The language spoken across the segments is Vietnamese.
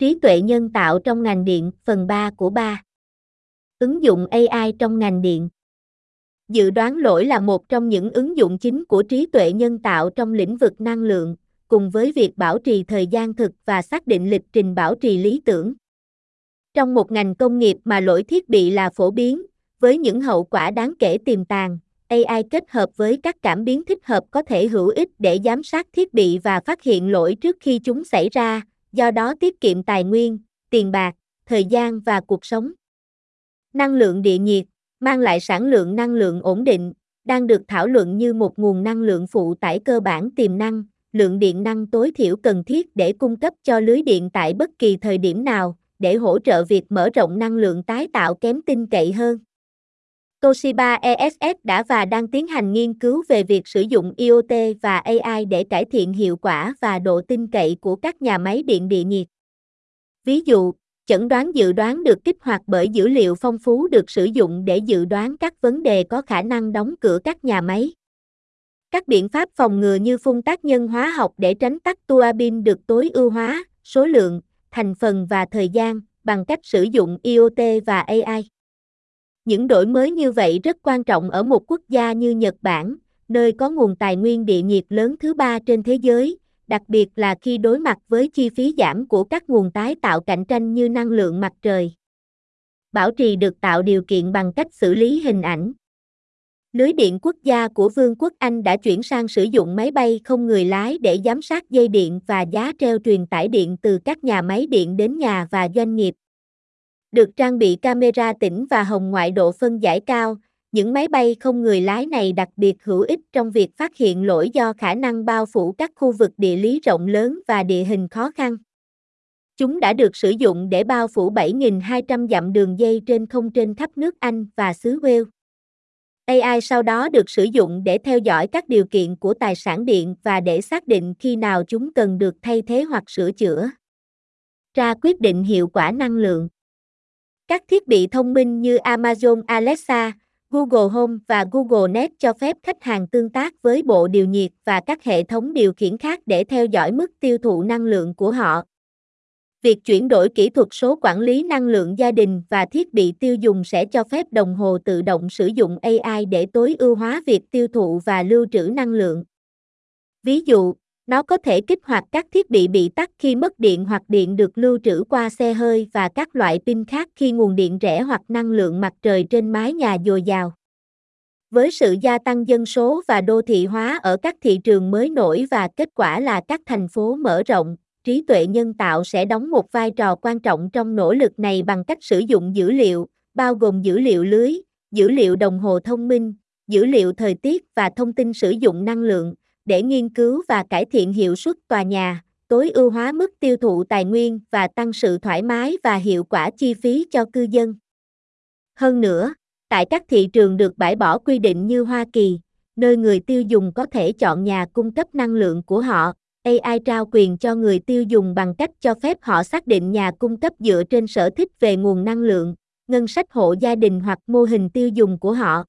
Trí tuệ nhân tạo trong ngành điện, phần 3 của 3. Ứng dụng AI trong ngành điện. Dự đoán lỗi là một trong những ứng dụng chính của trí tuệ nhân tạo trong lĩnh vực năng lượng, cùng với việc bảo trì thời gian thực và xác định lịch trình bảo trì lý tưởng. Trong một ngành công nghiệp mà lỗi thiết bị là phổ biến, với những hậu quả đáng kể tiềm tàng, AI kết hợp với các cảm biến thích hợp có thể hữu ích để giám sát thiết bị và phát hiện lỗi trước khi chúng xảy ra, do đó tiết kiệm tài nguyên, tiền bạc, thời gian và cuộc sống. Năng lượng địa nhiệt mang lại sản lượng năng lượng ổn định, đang được thảo luận như một nguồn năng lượng phụ tải cơ bản tiềm năng, lượng điện năng tối thiểu cần thiết để cung cấp cho lưới điện tại bất kỳ thời điểm nào, để hỗ trợ việc mở rộng năng lượng tái tạo kém tin cậy hơn. Toshiba ESS đã và đang tiến hành nghiên cứu về việc sử dụng IoT và AI để cải thiện hiệu quả và độ tin cậy của các nhà máy điện địa nhiệt. Ví dụ, chẩn đoán dự đoán được kích hoạt bởi dữ liệu phong phú được sử dụng để dự đoán các vấn đề có khả năng đóng cửa các nhà máy. Các biện pháp phòng ngừa như phun tác nhân hóa học để tránh tắt tua bin được tối ưu hóa, số lượng, thành phần và thời gian bằng cách sử dụng IoT và AI. Những đổi mới như vậy rất quan trọng ở một quốc gia như Nhật Bản, nơi có nguồn tài nguyên địa nhiệt lớn thứ ba trên thế giới, đặc biệt là khi đối mặt với chi phí giảm của các nguồn tái tạo cạnh tranh như năng lượng mặt trời. Bảo trì được tạo điều kiện bằng cách xử lý hình ảnh. Lưới điện quốc gia của Vương quốc Anh đã chuyển sang sử dụng máy bay không người lái để giám sát dây điện và giá treo truyền tải điện từ các nhà máy điện đến nhà và doanh nghiệp. Được trang bị camera tĩnh và hồng ngoại độ phân giải cao, những máy bay không người lái này đặc biệt hữu ích trong việc phát hiện lỗi do khả năng bao phủ các khu vực địa lý rộng lớn và địa hình khó khăn. Chúng đã được sử dụng để bao phủ 7.200 dặm đường dây trên không trên khắp nước Anh và xứ Wales. AI sau đó được sử dụng để theo dõi các điều kiện của tài sản điện và để xác định khi nào chúng cần được thay thế hoặc sửa chữa. Ra quyết định hiệu quả năng lượng. Các thiết bị thông minh như Amazon Alexa, Google Home và Google Nest cho phép khách hàng tương tác với bộ điều nhiệt và các hệ thống điều khiển khác để theo dõi mức tiêu thụ năng lượng của họ. Việc chuyển đổi kỹ thuật số quản lý năng lượng gia đình và thiết bị tiêu dùng sẽ cho phép đồng hồ tự động sử dụng AI để tối ưu hóa việc tiêu thụ và lưu trữ năng lượng. Ví dụ, nó có thể kích hoạt các thiết bị bị tắt khi mất điện hoặc điện được lưu trữ qua xe hơi và các loại pin khác khi nguồn điện rẻ hoặc năng lượng mặt trời trên mái nhà dồi dào. Với sự gia tăng dân số và đô thị hóa ở các thị trường mới nổi và kết quả là các thành phố mở rộng, trí tuệ nhân tạo sẽ đóng một vai trò quan trọng trong nỗ lực này bằng cách sử dụng dữ liệu, bao gồm dữ liệu lưới, dữ liệu đồng hồ thông minh, dữ liệu thời tiết và thông tin sử dụng năng lượng, để nghiên cứu và cải thiện hiệu suất tòa nhà, tối ưu hóa mức tiêu thụ tài nguyên và tăng sự thoải mái và hiệu quả chi phí cho cư dân. Hơn nữa, tại các thị trường được bãi bỏ quy định như Hoa Kỳ, nơi người tiêu dùng có thể chọn nhà cung cấp năng lượng của họ, AI trao quyền cho người tiêu dùng bằng cách cho phép họ xác định nhà cung cấp dựa trên sở thích về nguồn năng lượng, ngân sách hộ gia đình hoặc mô hình tiêu dùng của họ.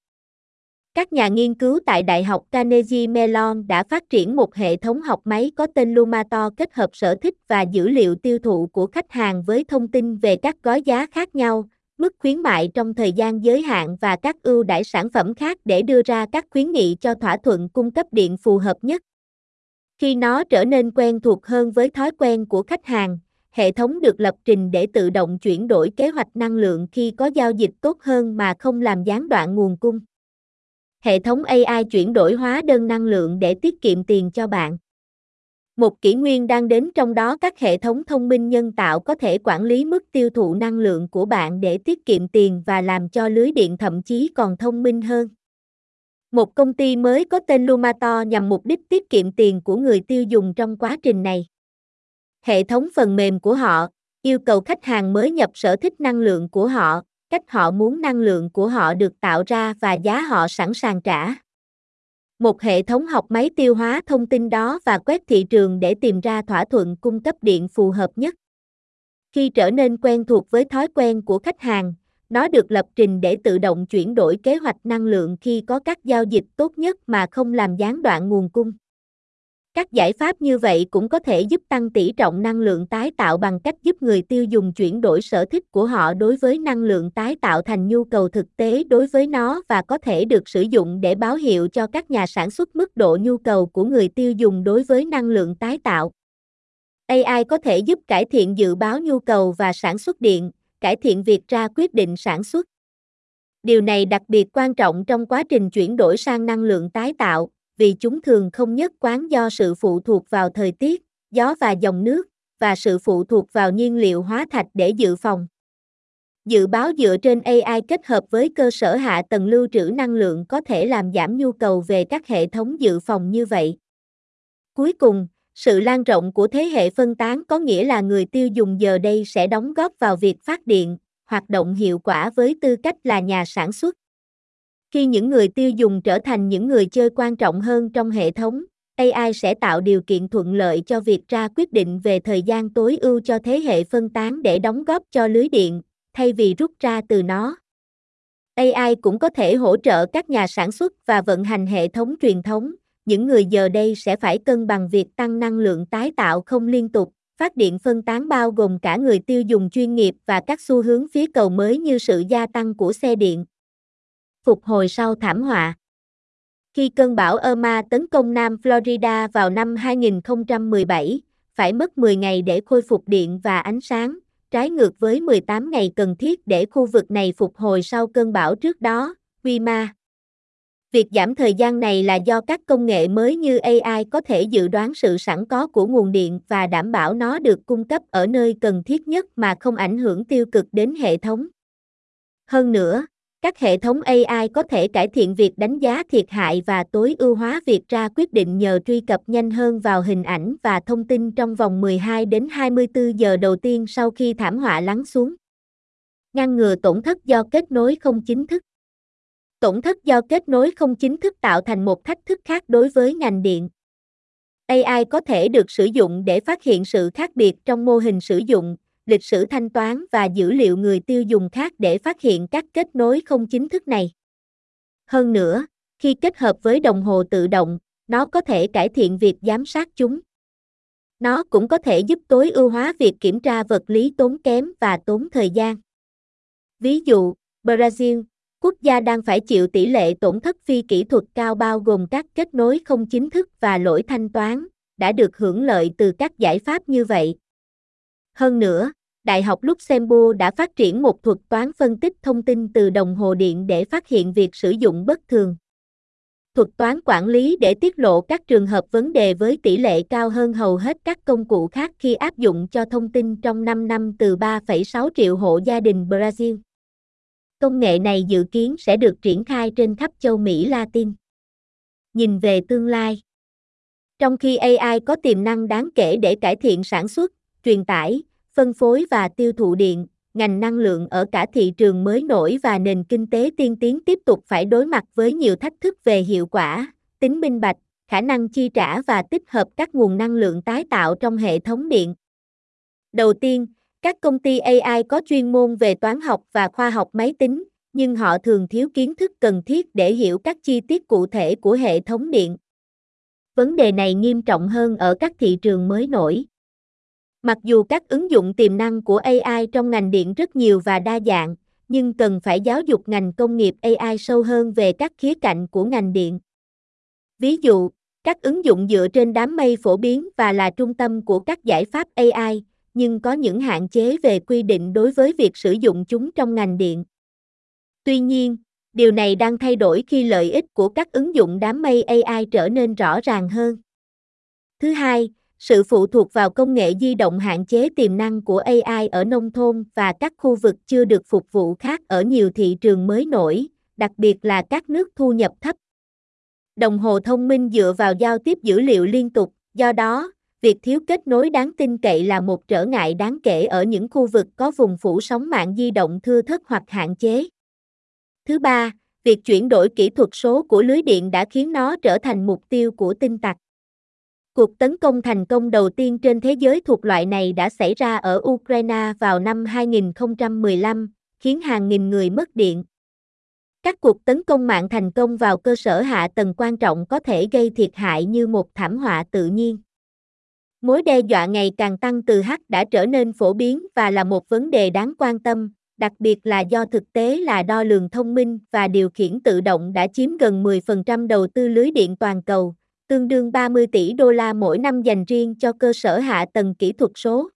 Các nhà nghiên cứu tại Đại học Carnegie Mellon đã phát triển một hệ thống học máy có tên Lumato kết hợp sở thích và dữ liệu tiêu thụ của khách hàng với thông tin về các gói giá khác nhau, mức khuyến mại trong thời gian giới hạn và các ưu đãi sản phẩm khác để đưa ra các khuyến nghị cho thỏa thuận cung cấp điện phù hợp nhất. Khi nó trở nên quen thuộc hơn với thói quen của khách hàng, hệ thống được lập trình để tự động chuyển đổi kế hoạch năng lượng khi có giao dịch tốt hơn mà không làm gián đoạn nguồn cung hệ thống AI chuyển đổi hóa đơn năng lượng để tiết kiệm tiền cho bạn. Một kỷ nguyên đang đến trong đó các hệ thống thông minh nhân tạo có thể quản lý mức tiêu thụ năng lượng của bạn để tiết kiệm tiền và làm cho lưới điện thậm chí còn thông minh hơn. Một công ty mới có tên Lumato nhằm mục đích tiết kiệm tiền của người tiêu dùng trong quá trình này. Hệ thống phần mềm của họ yêu cầu khách hàng mới nhập sở thích năng lượng của họ, cách họ muốn năng lượng của họ được tạo ra và giá họ sẵn sàng trả. Một hệ thống học máy tiêu hóa thông tin đó và quét thị trường để tìm ra thỏa thuận cung cấp điện phù hợp nhất. Khi trở nên quen thuộc với thói quen của khách hàng, nó được lập trình để tự động chuyển đổi kế hoạch năng lượng khi có các giao dịch tốt nhất mà không làm gián đoạn nguồn cung. Các giải pháp như vậy cũng có thể giúp tăng tỷ trọng năng lượng tái tạo bằng cách giúp người tiêu dùng chuyển đổi sở thích của họ đối với năng lượng tái tạo thành nhu cầu thực tế đối với nó và có thể được sử dụng để báo hiệu cho các nhà sản xuất mức độ nhu cầu của người tiêu dùng đối với năng lượng tái tạo. AI có thể giúp cải thiện dự báo nhu cầu và sản xuất điện, cải thiện việc ra quyết định sản xuất. Điều này đặc biệt quan trọng trong quá trình chuyển đổi sang năng lượng tái tạo, vì chúng thường không nhất quán do sự phụ thuộc vào thời tiết, gió và dòng nước, và sự phụ thuộc vào nhiên liệu hóa thạch để dự phòng. Dự báo dựa trên AI kết hợp với cơ sở hạ tầng lưu trữ năng lượng có thể làm giảm nhu cầu về các hệ thống dự phòng như vậy. Cuối cùng, sự lan rộng của thế hệ phân tán có nghĩa là người tiêu dùng giờ đây sẽ đóng góp vào việc phát điện, hoạt động hiệu quả với tư cách là nhà sản xuất. Khi những người tiêu dùng trở thành những người chơi quan trọng hơn trong hệ thống, AI sẽ tạo điều kiện thuận lợi cho việc ra quyết định về thời gian tối ưu cho thế hệ phân tán để đóng góp cho lưới điện, thay vì rút ra từ nó. AI cũng có thể hỗ trợ các nhà sản xuất và vận hành hệ thống truyền thống. Những người giờ đây sẽ phải cân bằng việc tăng năng lượng tái tạo không liên tục, phát điện phân tán bao gồm cả người tiêu dùng chuyên nghiệp và các xu hướng phía cầu mới như sự gia tăng của xe điện, phục hồi sau thảm họa. Khi cơn bão Irma tấn công Nam Florida vào năm 2017, phải mất 10 ngày để khôi phục điện và ánh sáng, trái ngược với 18 ngày cần thiết để khu vực này phục hồi sau cơn bão trước đó, WIMA. Việc giảm thời gian này là do các công nghệ mới như AI có thể dự đoán sự sẵn có của nguồn điện và đảm bảo nó được cung cấp ở nơi cần thiết nhất mà không ảnh hưởng tiêu cực đến hệ thống. Hơn nữa, các hệ thống AI có thể cải thiện việc đánh giá thiệt hại và tối ưu hóa việc ra quyết định nhờ truy cập nhanh hơn vào hình ảnh và thông tin trong vòng 12 đến 24 giờ đầu tiên sau khi thảm họa lắng xuống. Ngăn ngừa tổn thất do kết nối không chính thức. Tổn thất do kết nối không chính thức tạo thành một thách thức khác đối với ngành điện. AI có thể được sử dụng để phát hiện sự khác biệt trong mô hình sử dụng, lịch sử thanh toán và dữ liệu người tiêu dùng khác để phát hiện các kết nối không chính thức này. Hơn nữa, khi kết hợp với đồng hồ tự động, nó có thể cải thiện việc giám sát chúng. Nó cũng có thể giúp tối ưu hóa việc kiểm tra vật lý tốn kém và tốn thời gian. Ví dụ, Brazil, quốc gia đang phải chịu tỷ lệ tổn thất phi kỹ thuật cao bao gồm các kết nối không chính thức và lỗi thanh toán, đã được hưởng lợi từ các giải pháp như vậy. Hơn nữa, Đại học Luxembourg đã phát triển một thuật toán phân tích thông tin từ đồng hồ điện để phát hiện việc sử dụng bất thường. Thuật toán quản lý để tiết lộ các trường hợp vấn đề với tỷ lệ cao hơn hầu hết các công cụ khác khi áp dụng cho thông tin trong 5 năm từ 3,6 triệu hộ gia đình Brazil. Công nghệ này dự kiến sẽ được triển khai trên khắp châu Mỹ Latin. Nhìn về tương lai Trong khi AI có tiềm năng đáng kể để cải thiện sản xuất, truyền tải, phân phối và tiêu thụ điện, ngành năng lượng ở cả thị trường mới nổi và nền kinh tế tiên tiến tiếp tục phải đối mặt với nhiều thách thức về hiệu quả, tính minh bạch, khả năng chi trả và tích hợp các nguồn năng lượng tái tạo trong hệ thống điện. Đầu tiên, các công ty AI có chuyên môn về toán học và khoa học máy tính, nhưng họ thường thiếu kiến thức cần thiết để hiểu các chi tiết cụ thể của hệ thống điện. Vấn đề này nghiêm trọng hơn ở các thị trường mới nổi. Mặc dù các ứng dụng tiềm năng của AI trong ngành điện rất nhiều và đa dạng, nhưng cần phải giáo dục ngành công nghiệp AI sâu hơn về các khía cạnh của ngành điện. Ví dụ, các ứng dụng dựa trên đám mây phổ biến và là trung tâm của các giải pháp AI, nhưng có những hạn chế về quy định đối với việc sử dụng chúng trong ngành điện. Tuy nhiên, điều này đang thay đổi khi lợi ích của các ứng dụng đám mây AI trở nên rõ ràng hơn. Thứ hai, sự phụ thuộc vào công nghệ di động hạn chế tiềm năng của AI ở nông thôn và các khu vực chưa được phục vụ khác ở nhiều thị trường mới nổi, đặc biệt là các nước thu nhập thấp. Đồng hồ thông minh dựa vào giao tiếp dữ liệu liên tục, do đó, việc thiếu kết nối đáng tin cậy là một trở ngại đáng kể ở những khu vực có vùng phủ sóng mạng di động thưa thớt hoặc hạn chế. Thứ ba, việc chuyển đổi kỹ thuật số của lưới điện đã khiến nó trở thành mục tiêu của tin tặc. Cuộc tấn công thành công đầu tiên trên thế giới thuộc loại này đã xảy ra ở Ukraine vào năm 2015, khiến hàng nghìn người mất điện. Các cuộc tấn công mạng thành công vào cơ sở hạ tầng quan trọng có thể gây thiệt hại như một thảm họa tự nhiên. Mối đe dọa ngày càng tăng từ hack đã trở nên phổ biến và là một vấn đề đáng quan tâm, đặc biệt là do thực tế là đo lường thông minh và điều khiển tự động đã chiếm gần 10% đầu tư lưới điện toàn cầu, tương đương 30 tỷ đô la mỗi năm dành riêng cho cơ sở hạ tầng kỹ thuật số.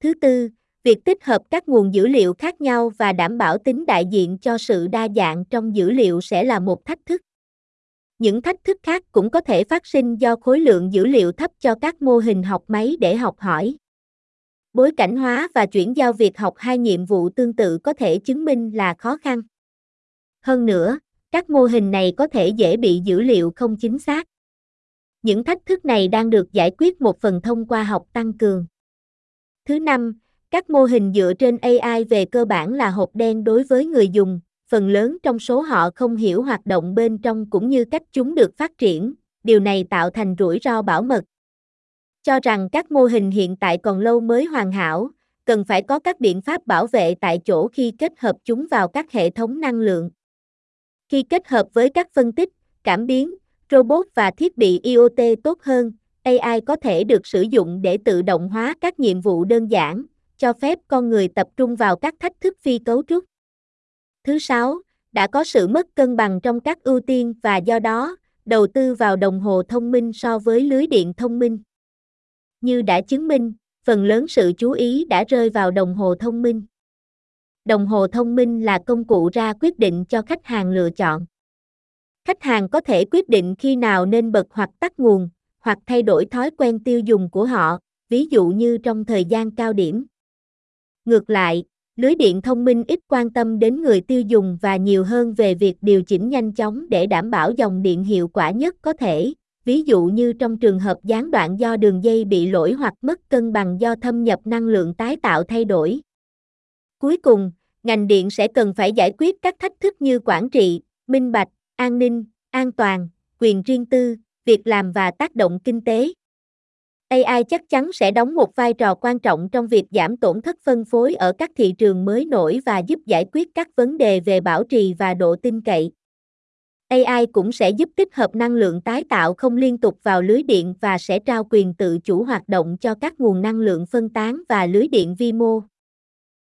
Thứ tư, việc tích hợp các nguồn dữ liệu khác nhau và đảm bảo tính đại diện cho sự đa dạng trong dữ liệu sẽ là một thách thức. Những thách thức khác cũng có thể phát sinh do khối lượng dữ liệu thấp cho các mô hình học máy để học hỏi. Bối cảnh hóa và chuyển giao việc học hai nhiệm vụ tương tự có thể chứng minh là khó khăn. Hơn nữa, các mô hình này có thể dễ bị dữ liệu không chính xác. Những thách thức này đang được giải quyết một phần thông qua học tăng cường. Thứ năm, các mô hình dựa trên AI về cơ bản là hộp đen đối với người dùng, phần lớn trong số họ không hiểu hoạt động bên trong cũng như cách chúng được phát triển, điều này tạo thành rủi ro bảo mật. Cho rằng các mô hình hiện tại còn lâu mới hoàn hảo, cần phải có các biện pháp bảo vệ tại chỗ khi kết hợp chúng vào các hệ thống năng lượng. Khi kết hợp với các phân tích, cảm biến, robot và thiết bị IoT tốt hơn, AI có thể được sử dụng để tự động hóa các nhiệm vụ đơn giản, cho phép con người tập trung vào các thách thức phi cấu trúc. Thứ sáu, đã có sự mất cân bằng trong các ưu tiên và do đó, đầu tư vào đồng hồ thông minh so với lưới điện thông minh. Như đã chứng minh, phần lớn sự chú ý đã rơi vào đồng hồ thông minh. Đồng hồ thông minh là công cụ ra quyết định cho khách hàng lựa chọn. Khách hàng có thể quyết định khi nào nên bật hoặc tắt nguồn, hoặc thay đổi thói quen tiêu dùng của họ, ví dụ như trong thời gian cao điểm. Ngược lại, lưới điện thông minh ít quan tâm đến người tiêu dùng và nhiều hơn về việc điều chỉnh nhanh chóng để đảm bảo dòng điện hiệu quả nhất có thể, ví dụ như trong trường hợp gián đoạn do đường dây bị lỗi hoặc mất cân bằng do thâm nhập năng lượng tái tạo thay đổi. Cuối cùng, ngành điện sẽ cần phải giải quyết các thách thức như quản trị, minh bạch, an ninh, an toàn, quyền riêng tư, việc làm và tác động kinh tế. AI chắc chắn sẽ đóng một vai trò quan trọng trong việc giảm tổn thất phân phối ở các thị trường mới nổi và giúp giải quyết các vấn đề về bảo trì và độ tin cậy. AI cũng sẽ giúp tích hợp năng lượng tái tạo không liên tục vào lưới điện và sẽ trao quyền tự chủ hoạt động cho các nguồn năng lượng phân tán và lưới điện vi mô.